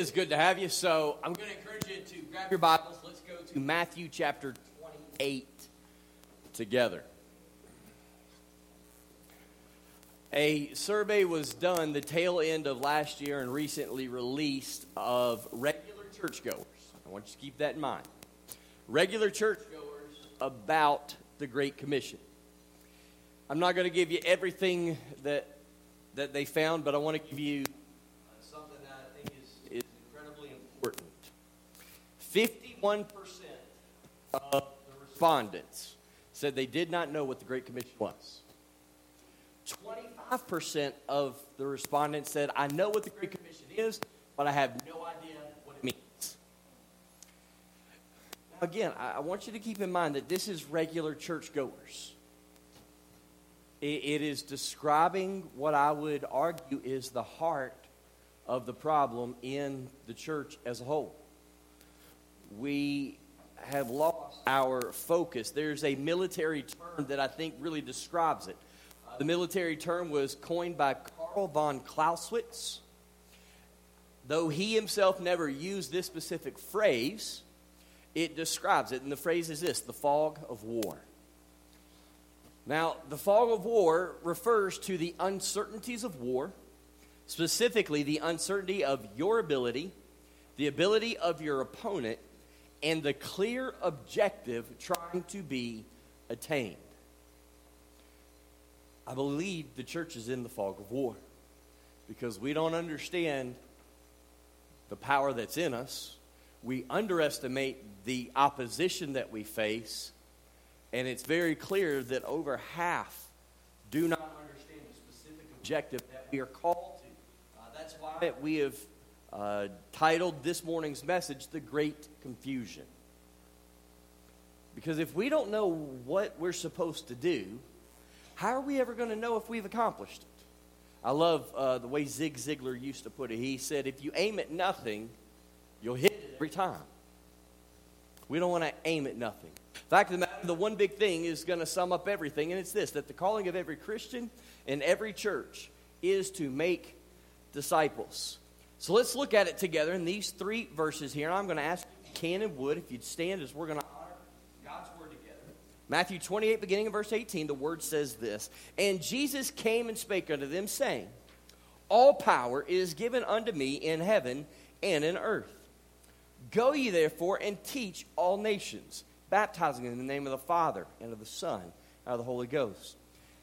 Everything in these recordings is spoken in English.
is good to have you. So I'm going to encourage you to grab your Bibles. Let's go to Matthew chapter 28 together. A survey was done the tail end of last year and recently released of regular churchgoers. I want you to keep that in mind. Regular churchgoers about the Great Commission. I'm not going to give you everything that that they found, but I want to give you something that I think is, is incredibly important. 51% of the respondents said they did not know what the Great Commission was. 25% of the respondents said, I know what the Great Commission is, but I have no idea what it means. Now, again, I want you to keep in mind that this is regular churchgoers. It is describing what I would argue is the heart of the problem in the church as a whole. We have lost our focus. There's a military term that I think really describes it. Uh, the military term was coined by Karl von Clausewitz. Though he himself never used this specific phrase, it describes it. And the phrase is this the fog of war. Now, the fog of war refers to the uncertainties of war, specifically the uncertainty of your ability, the ability of your opponent, and the clear objective trying to be attained. I believe the church is in the fog of war because we don't understand the power that's in us. We underestimate the opposition that we face and it's very clear that over half do not understand the specific objective that we are called to. Uh, that's why we have uh, titled this morning's message, The Great Confusion. Because if we don't know what we're supposed to do, how are we ever going to know if we've accomplished it? I love uh, the way Zig Ziglar used to put it. He said, if you aim at nothing, you'll hit it every time. We don't want to aim at nothing. Fact of the matter, the one big thing is going to sum up everything, and it's this that the calling of every Christian and every church is to make disciples. So let's look at it together in these three verses here. And I'm going to ask can and would if you'd stand as we're going to honor God's word together. Matthew 28, beginning in verse 18, the word says this And Jesus came and spake unto them, saying, All power is given unto me in heaven and in earth. Go ye therefore and teach all nations, baptizing them in the name of the Father and of the Son and of the Holy Ghost,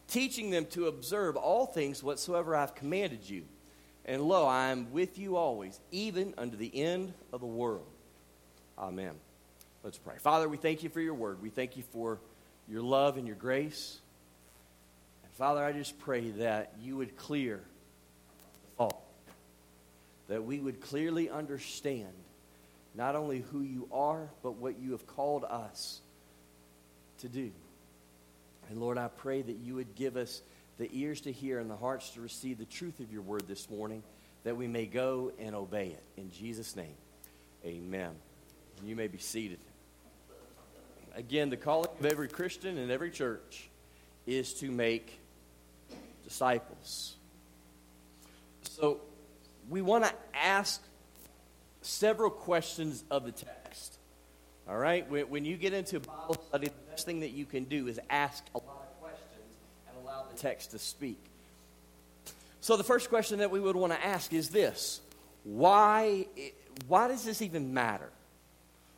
teaching them to observe all things whatsoever I have commanded you. And lo, I am with you always, even unto the end of the world. Amen. Let's pray. Father, we thank you for your word. We thank you for your love and your grace. And Father, I just pray that you would clear the fault, that we would clearly understand not only who you are, but what you have called us to do. And Lord, I pray that you would give us the ears to hear and the hearts to receive the truth of your word this morning, that we may go and obey it. In Jesus' name, amen. You may be seated. Again, the calling of every Christian and every church is to make disciples. So we want to ask several questions of the text. All right? When, when you get into Bible study, the best thing that you can do is ask a lot of questions and allow the text to speak. So, the first question that we would want to ask is this why, why does this even matter?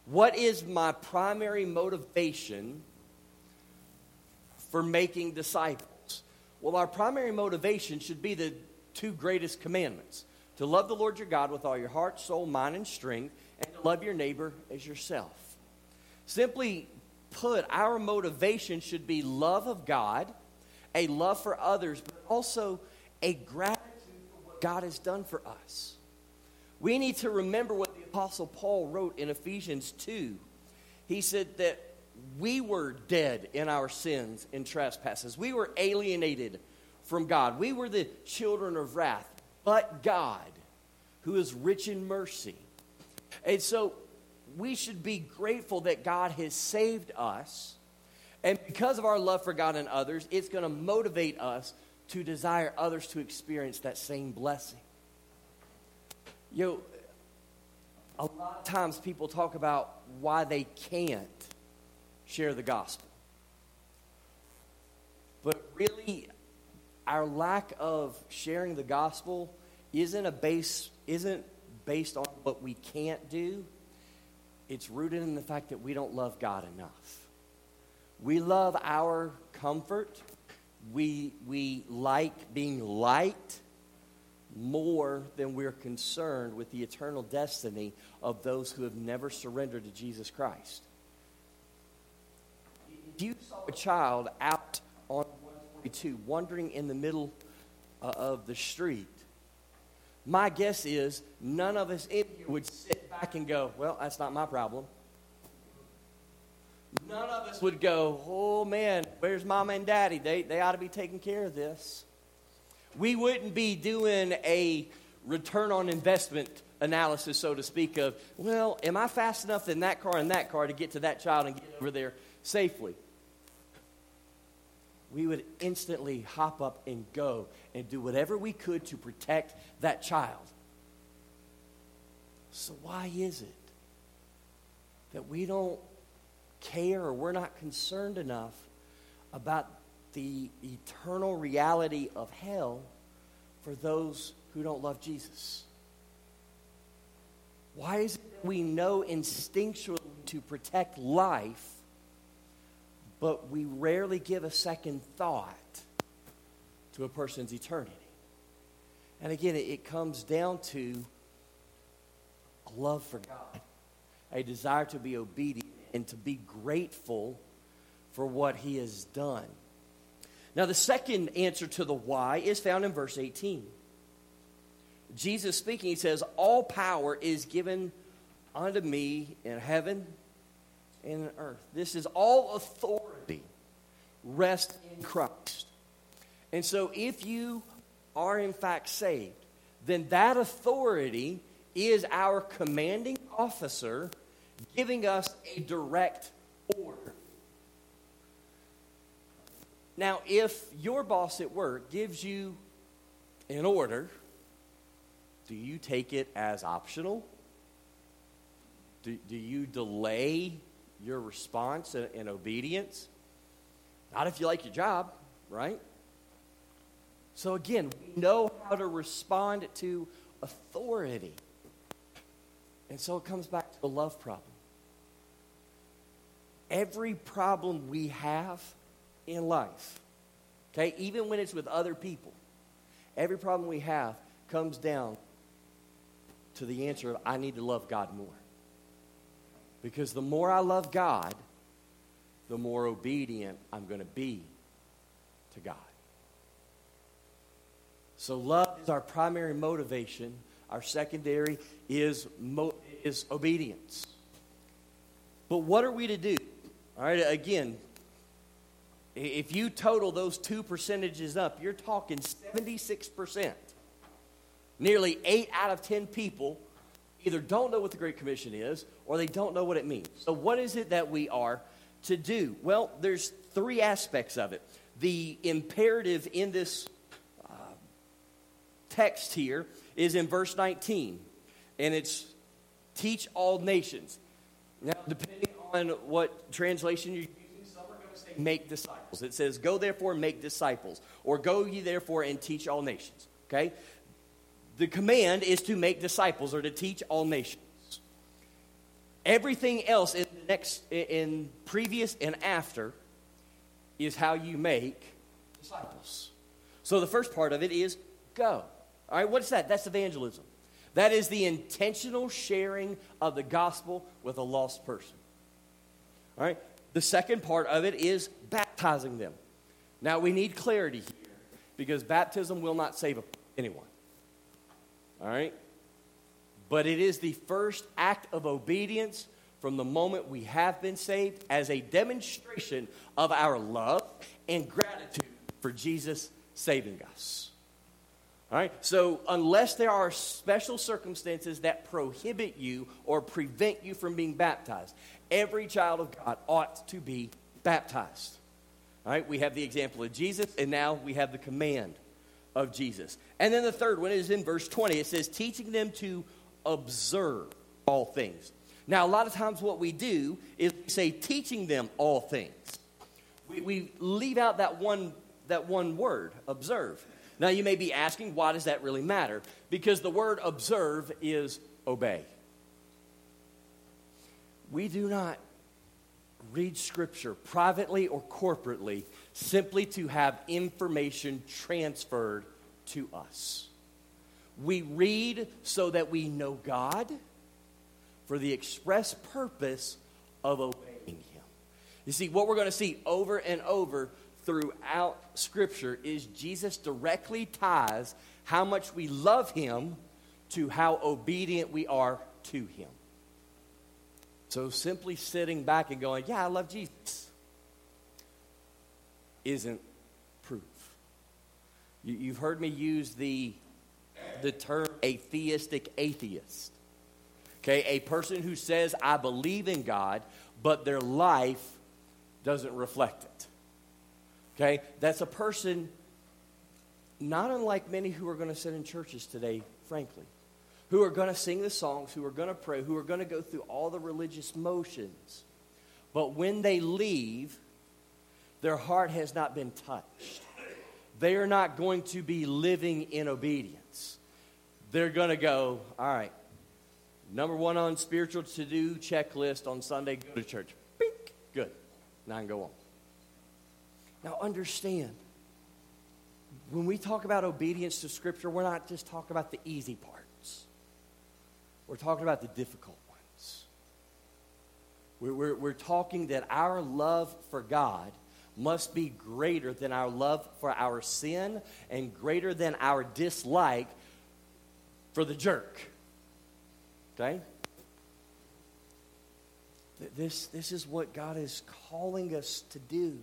What is my primary motivation for making disciples? Well, our primary motivation should be the two greatest commandments to love the Lord your God with all your heart, soul, mind, and strength, and to love your neighbor as yourself. Simply put, our motivation should be love of God, a love for others, but also a gratitude for what God has done for us. We need to remember what the Apostle Paul wrote in Ephesians 2. He said that we were dead in our sins and trespasses. We were alienated from God. We were the children of wrath but God, who is rich in mercy. And so we should be grateful that God has saved us. And because of our love for God and others, it's going to motivate us to desire others to experience that same blessing. You know, a lot of times people talk about why they can't share the gospel. But really, our lack of sharing the gospel isn't a base isn't based on what we can't do. It's rooted in the fact that we don't love God enough. We love our comfort. We, we like being liked more than we're concerned with the eternal destiny of those who have never surrendered to Jesus Christ. If you saw a child out on 142 wandering in the middle uh, of the street, my guess is none of us in here would sit back and go, Well, that's not my problem. None of us would go, Oh man, where's mom and daddy? They, they ought to be taking care of this. We wouldn't be doing a return on investment analysis, so to speak, of, well, am I fast enough in that car and that car to get to that child and get over there safely? We would instantly hop up and go and do whatever we could to protect that child. So, why is it that we don't care or we're not concerned enough about the eternal reality of hell for those who don't love Jesus? Why is it that we know instinctually to protect life, but we rarely give a second thought to a person's eternity? And again, it, it comes down to a love for God, a desire to be obedient, and to be grateful for what He has done. Now, the second answer to the why is found in verse 18. Jesus speaking, he says, All power is given unto me in heaven and in earth. This is all authority rest in Christ. And so, if you are in fact saved, then that authority is our commanding officer giving us a direct order. Now, if your boss at work gives you an order, do you take it as optional? Do, do you delay your response and, and obedience? Not if you like your job, right? So, again, we know how to respond to authority. And so it comes back to the love problem. Every problem we have in life. Okay? Even when it's with other people, every problem we have comes down to the answer of I need to love God more. Because the more I love God, the more obedient I'm going to be to God. So, love is our primary motivation. Our secondary is, mo- is obedience. But what are we to do? All right, again, if you total those two percentages up, you're talking 76%. Nearly 8 out of 10 people either don't know what the Great Commission is or they don't know what it means. So, what is it that we are to do? Well, there's three aspects of it. The imperative in this text here is in verse 19, and it's teach all nations. Now, depending on what translation you're using, some are going to say make disciples. It says, Go therefore and make disciples, or go ye therefore and teach all nations. Okay? The command is to make disciples or to teach all nations. Everything else in the next in previous and after is how you make disciples. So the first part of it is go. All right, what's that? That's evangelism. That is the intentional sharing of the gospel with a lost person. All right? The second part of it is baptizing them. Now, we need clarity here because baptism will not save anyone. All right? But it is the first act of obedience from the moment we have been saved as a demonstration of our love and gratitude for Jesus saving us. All right? So, unless there are special circumstances that prohibit you or prevent you from being baptized, every child of God ought to be baptized. All right, we have the example of Jesus, and now we have the command of Jesus. And then the third one is in verse 20. It says, teaching them to observe all things. Now, a lot of times what we do is say teaching them all things. We, we leave out that one, that one word, observe. Now, you may be asking, why does that really matter? Because the word observe is obey. We do not read Scripture privately or corporately simply to have information transferred to us. We read so that we know God for the express purpose of obeying Him. You see, what we're going to see over and over throughout Scripture is Jesus directly ties how much we love Him to how obedient we are to Him. So simply sitting back and going, Yeah, I love Jesus, isn't proof. You, have heard me use the, the term atheistic atheist. Okay, a person who says, I believe in God, but their life doesn't reflect it. Okay, that's a person not unlike many who are going to sit in churches today, frankly who are going to sing the songs, who are going to pray, who are going to go through all the religious motions. But when they leave, their heart has not been touched. They are not going to be living in obedience. They're going to go, all right, number one on spiritual to do checklist on Sunday, go to church. Bink. Good. Now I can go on. Now understand, when we talk about obedience to Scripture, we're not just talking about the easy parts, We're talking about the difficult ones. We're, we're, we're talking that our love for God must be greater than our love for our sin and greater than our dislike for the jerk. Okay? This, this is what God is calling us to do.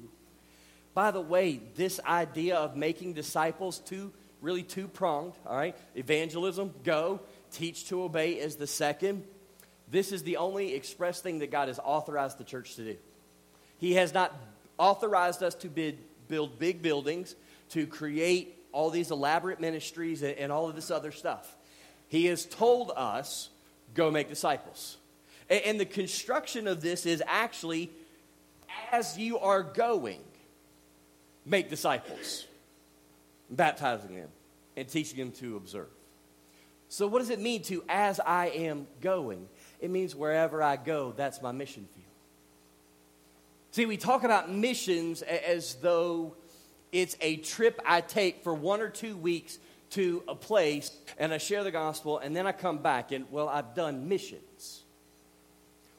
By the way, this idea of making disciples, two, really two pronged, all right? Evangelism, go teach to obey is the second. This is the only express thing that God has authorized the church to do. He has not authorized us to bid, build big buildings, to create all these elaborate ministries and, and all of this other stuff. He has told us, go make disciples. And, and the construction of this is actually as you are going, make disciples, baptizing them and teaching them to observe. So, what does it mean to as I am going? It means wherever I go, that's my mission field. See, we talk about missions as though it's a trip I take for one or two weeks to a place and I share the gospel and then I come back and, well, I've done missions.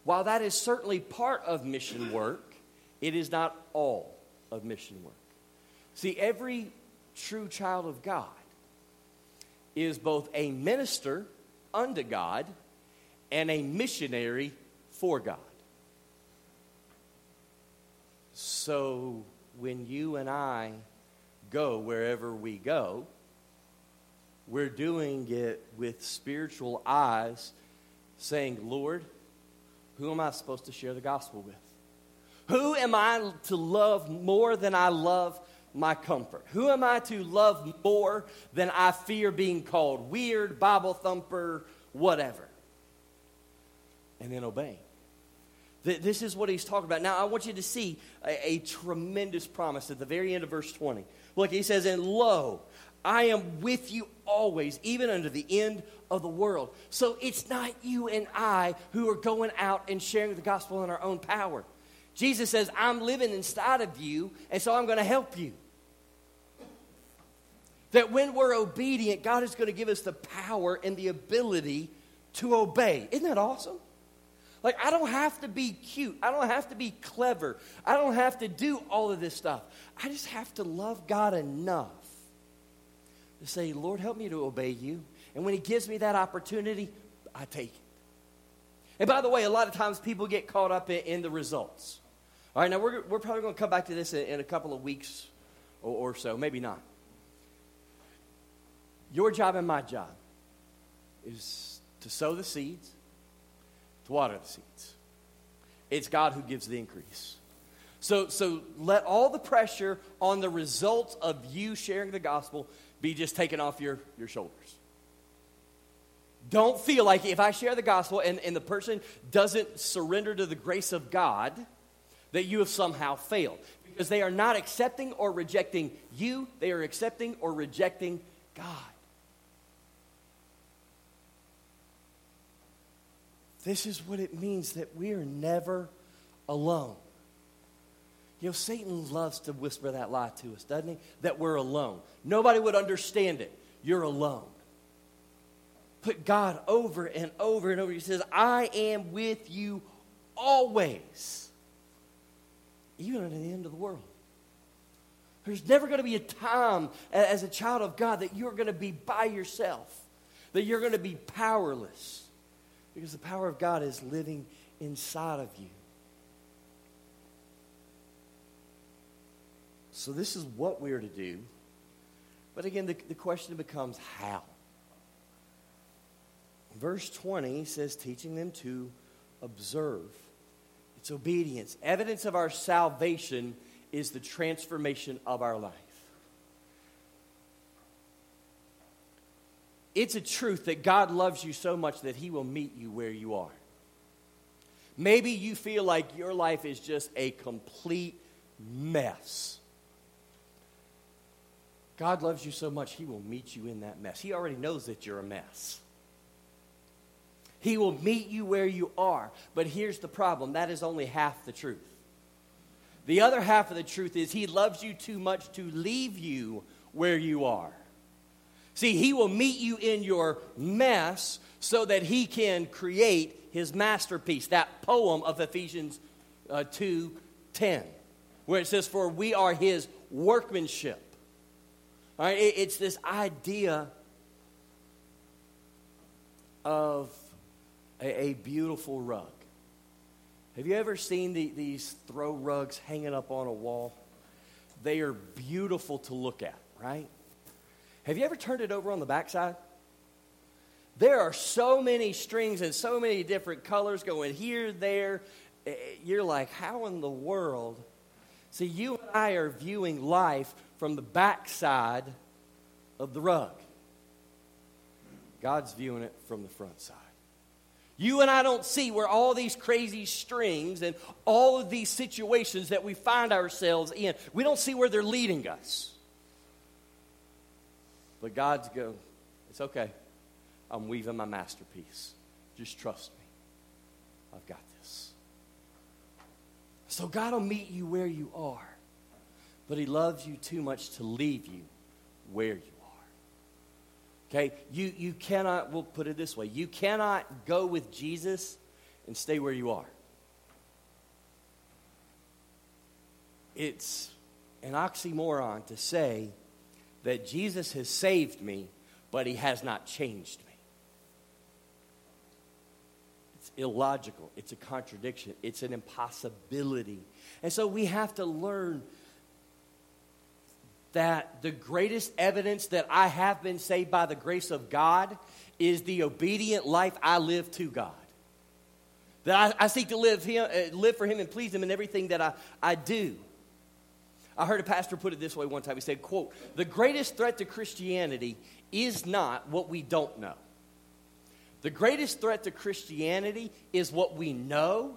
While that is certainly part of mission work, it is not all of mission work. See, every true child of God is both a minister unto God and a missionary for God. So when you and I go wherever we go, we're doing it with spiritual eyes, saying, Lord, who am I supposed to share the gospel with? Who am I to love more than I love my comfort? Who am I to love more than I fear being called weird, Bible thumper, whatever? And then obeying. This is what he's talking about. Now, I want you to see a, a, tremendous promise at the very end of verse 20. Look, he says, And lo, I am with you always, even unto the end of the world. So it's not you and I who are going out and sharing the gospel in our own power. Jesus says, I'm living inside of you, and so I'm going to help you. That when we're obedient, God is going to give us the power and the ability to obey. Isn't that awesome? Like, I don't have to be cute. I don't have to be clever. I don't have to do all of this stuff. I just have to love God enough to say, Lord, help me to obey you. And when He gives me that opportunity, I take it. And by the way, a lot of times people get caught up in, in the results. All right, now we're, we're probably going to come back to this in, in a couple of weeks or, or so, maybe not. Your job and my job is to sow the seeds, to water the seeds. It's God who gives the increase. So, so let all the pressure on the results of you sharing the gospel be just taken off your, your shoulders. Don't feel like if I share the gospel and, and the person doesn't surrender to the grace of God, that you have somehow failed. Because they are not accepting or rejecting you, they are accepting or rejecting God. This is what it means that we are never alone. You know, Satan loves to whisper that lie to us, doesn't he? That we're alone. Nobody would understand it. You're alone. Put God over and over and over. He says, I am with you always, even at the end of the world. There's never going to be a time as a child of God that you're going to be by yourself, that you're going to be powerless, because the power of God is living inside of you. So, this is what we're to do. But again, the, the question becomes how? Verse 20 says, teaching them to observe. It's obedience. Evidence of our salvation is the transformation of our life. It's a truth that God loves you so much that He will meet you where you are. Maybe you feel like your life is just a complete mess. God loves you so much, He will meet you in that mess. He already knows that you're a mess. He will meet you where you are. But here's the problem that is only half the truth. The other half of the truth is He loves you too much to leave you where you are. See, He will meet you in your mess so that He can create His masterpiece, that poem of Ephesians uh, 2 10, where it says, For we are His workmanship all right, it's this idea of a, a beautiful rug. Have you ever seen the, these throw rugs hanging up on a wall? They are beautiful to look at, right? Have you ever turned it over on the backside? There are so many strings and so many different colors going here, there. Eh, you're like, how in the world? See, you and I are viewing life from the backside of the rug. God's viewing it from the front side. You and I don't see where all these crazy strings and all of these situations that we find ourselves in, we don't see where they're leading us. But God's go, it's okay. I'm weaving my masterpiece. Just trust me. I've got this. So God will meet you where you are but he loves you too much to leave you where you are. Okay? You, you cannot, we'll put it this way you cannot go with Jesus and stay where you are. It's an oxymoron to say that Jesus has saved me, but he has not changed me. It's illogical. It's a contradiction. It's an impossibility. And so we have to learn that the greatest evidence that I have been saved by the grace of God is the obedient life I live to God. That I, I seek to live, him, uh, live for Him and please Him in everything that I, I do. I heard a pastor put it this way one time. He said, quote, the greatest threat to Christianity is not what we don't know. The greatest threat to Christianity is what we know,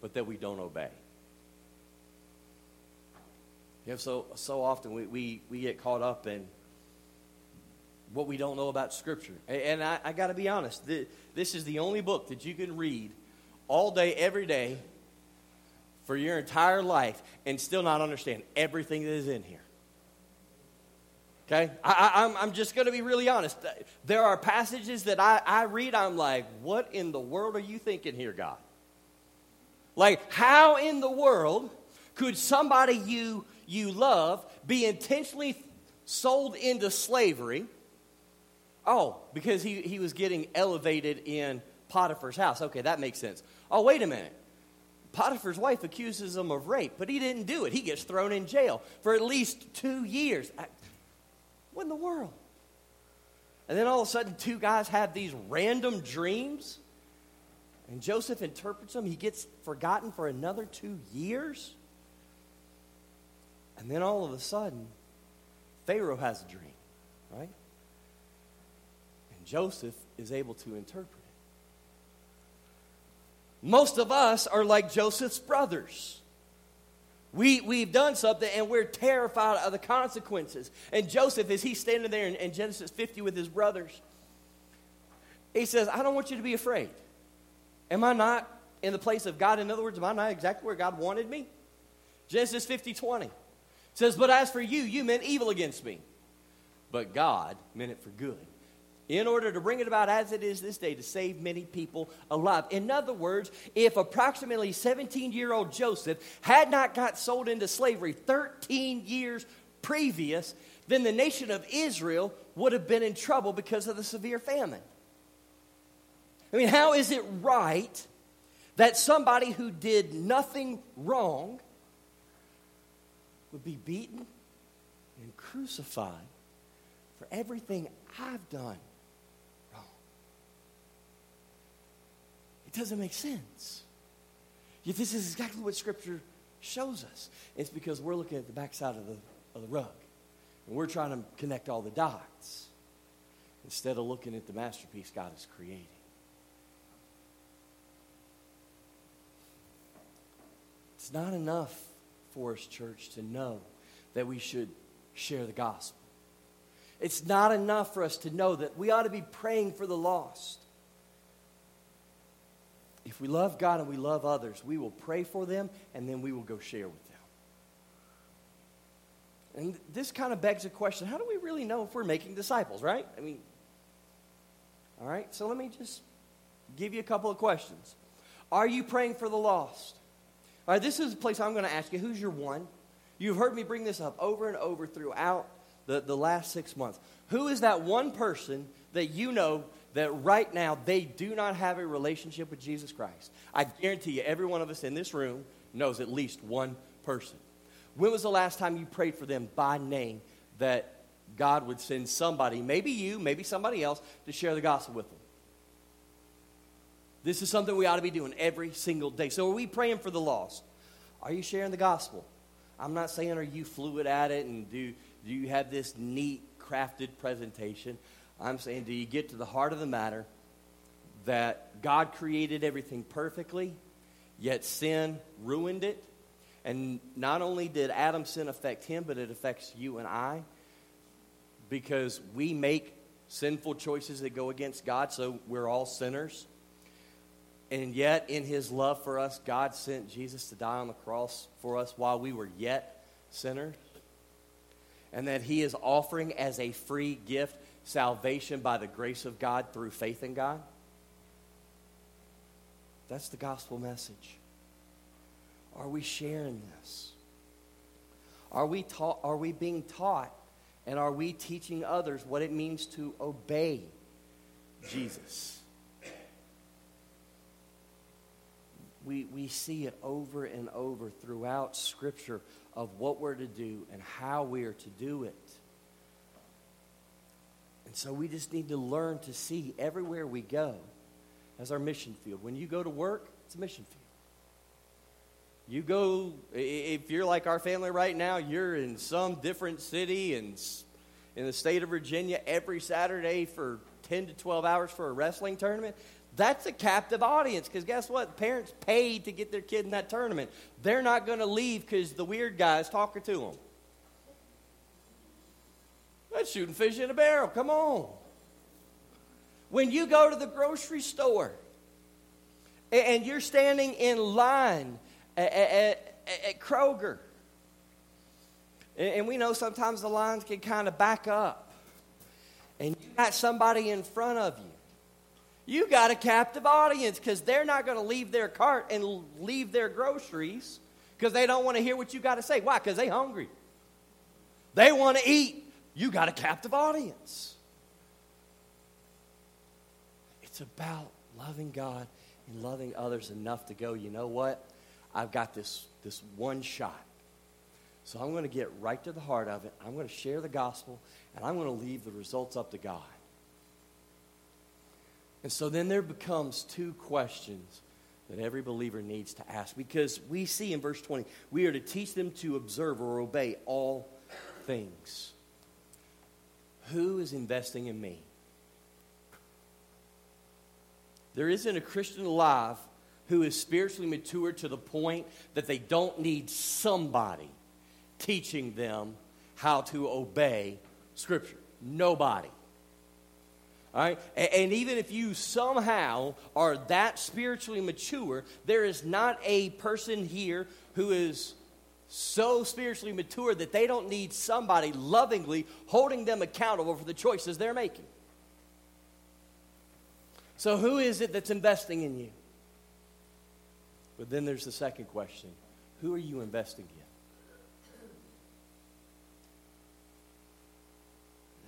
but that we don't obey. You know, so, so often we, we, we get caught up in what we don't know about Scripture. And I, I got to be honest, this is the only book that you can read all day, every day, for your entire life and still not understand everything that is in here. Okay? I, am I'm, I'm just going to be really honest. There are passages that I, I read, I'm like, what in the world are you thinking here, God? Like, how in the world could somebody you you love be intentionally sold into slavery. Oh, because he, he was getting elevated in Potiphar's house. Okay, that makes sense. Oh, wait a minute. Potiphar's wife accuses him of rape, but he didn't do it. He gets thrown in jail for at least two years. What in the world? And then all of a sudden, two guys have these random dreams, and Joseph interprets them. He gets forgotten for another two years. And then all of a sudden, Pharaoh has a dream, right? And Joseph is able to interpret. Most of us are like Joseph's brothers. We, we've done something and we're terrified of the consequences. And Joseph, as he's standing there in, in Genesis 50 with his brothers, he says, I don't want you to be afraid. Am I not in the place of God? In other words, am I not exactly where God wanted me? Genesis 50 20 says, But as for you, you meant evil against me. But God meant it for good in order to bring it about as it is this day to save many people alive. In other words, if approximately 17 year old Joseph had not got sold into slavery 13 years previous, then the nation of Israel would have been in trouble because of the severe famine. I mean, how is it right that somebody who did nothing wrong would be beaten and crucified for everything I've done? It doesn't make sense. Yet this is exactly what Scripture shows us. It's because we're looking at the backside of the, of the rug. And we're trying to connect all the dots instead of looking at the masterpiece God is creating. It's not enough for us, church, to know that we should share the gospel. It's not enough for us to know that we ought to be praying for the lost. If we love God and we love others, we will pray for them and then we will go share with them. And this kind of begs a question how do we really know if we're making disciples, right? I mean, all right, so let me just give you a couple of questions. Are you praying for the lost? All right, this is a place I'm going to ask you who's your one? You've heard me bring this up over and over throughout the, the last six months. Who is that one person that you know that right now they do not have a relationship with Jesus Christ. I guarantee you, every one of us in this room knows at least one person. When was the last time you prayed for them by name that God would send somebody, maybe you, maybe somebody else, to share the gospel with them? This is something we ought to be doing every single day. So, are we praying for the lost? Are you sharing the gospel? I'm not saying are you fluid at it and do, do you have this neat, crafted presentation. I'm saying, do you get to the heart of the matter that God created everything perfectly, yet sin ruined it? And not only did Adam's sin affect him, but it affects you and I because we make sinful choices that go against God, so we're all sinners. And yet, in his love for us, God sent Jesus to die on the cross for us while we were yet sinners. And that he is offering as a free gift salvation by the grace of God through faith in God? That's the gospel message. Are we sharing this? Are we, taught, are we being taught and are we teaching others what it means to obey Jesus? We, we see it over and over throughout Scripture of what we're to do and how we are to do it. And so we just need to learn to see everywhere we go as our mission field. When you go to work, it's a mission field. You go, if you're like our family right now, you're in some different city and in the state of Virginia every Saturday for 10 to 12 hours for a wrestling tournament. That's a captive audience because guess what? Parents paid to get their kid in that tournament. They're not going to leave because the weird guy's talking to them. That's shooting fish in a barrel. Come on. When you go to the grocery store and you're standing in line at, at, at Kroger, and we know sometimes the lines can kind of back up, and you got somebody in front of you. You got a captive audience because they're not going to leave their cart and leave their groceries because they don't want to hear what you got to say. Why? Because they hungry. They want to eat you got a captive audience. It's about loving God and loving others enough to go, you know what? I've got this, this one shot. So I'm going to get right to the heart of it. I'm going to share the gospel, and I'm going to leave the results up to God. And so then there becomes two questions that every believer needs to ask because we see in verse 20, we are to teach them to observe or obey all things. Who is investing in me? There isn't a Christian alive who is spiritually mature to the point that they don't need somebody teaching them how to obey Scripture. Nobody. All right? And, even if you somehow are that spiritually mature, there is not a person here who is so spiritually mature that they don't need somebody lovingly holding them accountable for the choices they're making. So, who is it that's investing in you? But then there's the second question who are you investing in?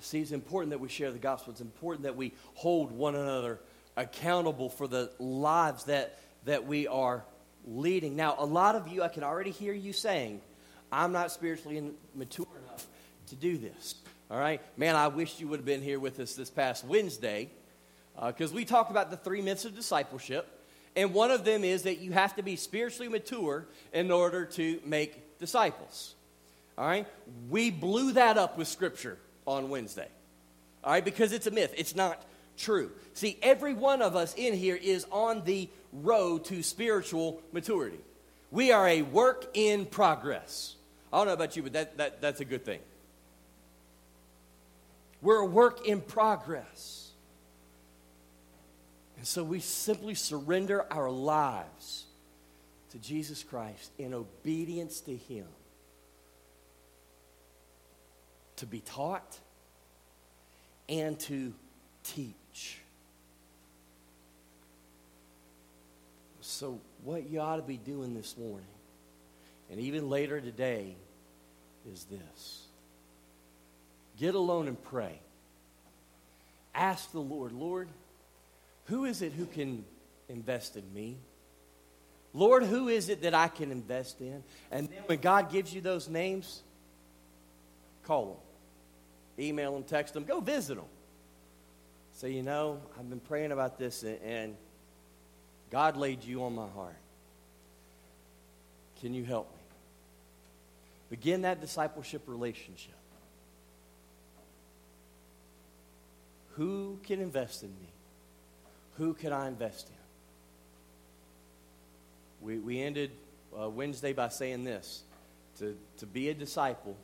See, it's important that we share the gospel. It's important that we hold one another accountable for the lives that, that we are leading. Now, a lot of you, I can already hear you saying, I'm not spiritually mature enough to do this. All right? Man, I wish you would have been here with us this past Wednesday because uh, we talked about the three myths of discipleship. And one of them is that you have to be spiritually mature in order to make disciples. All right? We blew that up with Scripture on Wednesday. All right? Because it's a myth, it's not true. See, every one of us in here is on the road to spiritual maturity. We are a work in progress. I don't know about you, but that, that, that's a good thing. We're a work in progress. And so we simply surrender our lives to Jesus Christ in obedience to Him. To be taught and to teach. So, what you ought to be doing this morning, and even later today, is this get alone and pray. Ask the Lord, Lord, who is it who can invest in me? Lord, who is it that I can invest in? And then when God gives you those names, call them, email them, text them, go visit them. Say, you know, I've been praying about this and God laid you on my heart. Can you help me? Begin that discipleship relationship. Who can invest in me? Who can I invest in? We, we ended uh, Wednesday by saying this to, to be a disciple,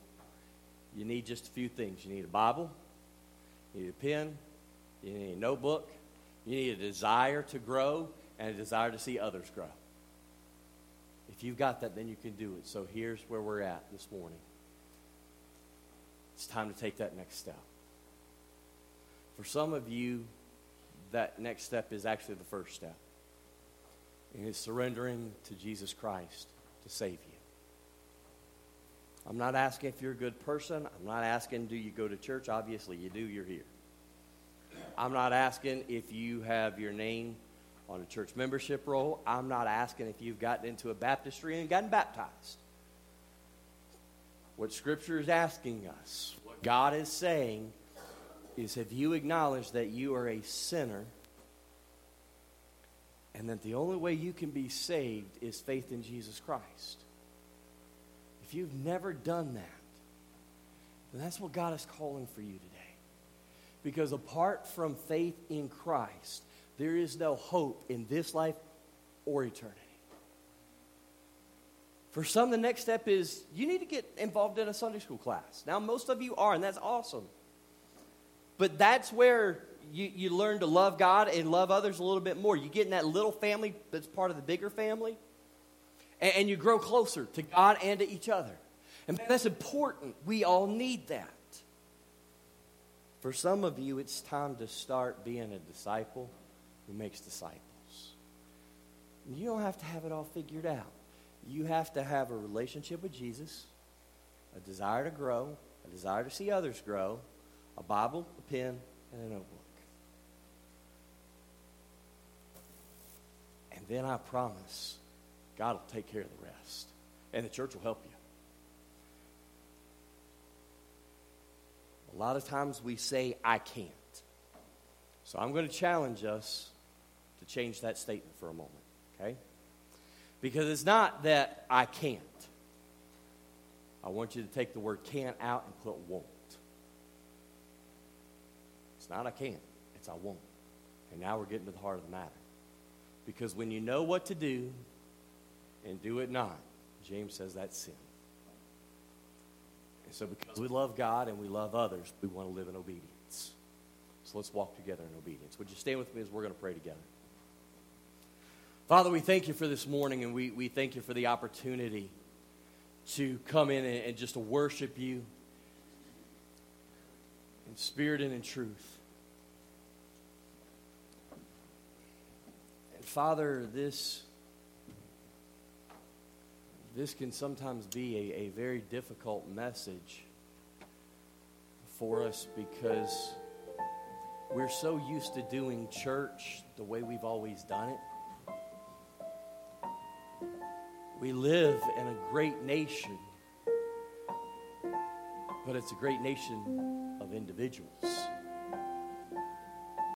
you need just a few things. You need a Bible, you need a pen, you need a notebook, you need a desire to grow, and a desire to see others grow. If you've got that, then you can do it. So here's where we're at this morning. It's time to take that next step. For some of you, that next step is actually the first step. And it's surrendering to Jesus Christ to save you. I'm not asking if you're a good person. I'm not asking, do you go to church? Obviously, you do. You're here. I'm not asking if you have your name on a church membership roll. I'm not asking if you've gotten into a baptistry and gotten baptized. What Scripture is asking us, what God is saying, is have you acknowledged that you are a sinner and that the only way you can be saved is faith in Jesus Christ? If you've never done that, then that's what God is calling for you today. Because apart from faith in Christ, there is no hope in this life or eternity. For some, the next step is you need to get involved in a Sunday school class. Now, most of you are, and that's awesome. But that's where you, you learn to love God and love others a little bit more. You get in that little family that's part of the bigger family, and, and you grow closer to God and to each other. And man, that's important. We all need that. For some of you, it's time to start being a disciple who makes disciples. You don't have to have it all figured out. You have to have a relationship with Jesus, a desire to grow, a desire to see others grow, a Bible, a pen, and a notebook. And then I promise God will take care of the rest. And the church will help you. A lot of times we say, I can't. So I'm going to challenge us to change that statement for a moment, okay? Because it's not that I can't. I want you to take the word can't out and put won't. It's not I can't, it's I won't. And now we're getting to the heart of the matter. Because when you know what to do and do it not, James says that's sin. And so, because we love God and we love others, we want to live in obedience. So, let's walk together in obedience. Would you stand with me as we're going to pray together? Father, we thank you for this morning and we, we thank you for the opportunity to come in and, and just to worship you in spirit and in truth. And Father, this this can sometimes be a, a very difficult message for us because we're so used to doing church the way we've always done it. We live in a great nation, but it's a great nation of individuals.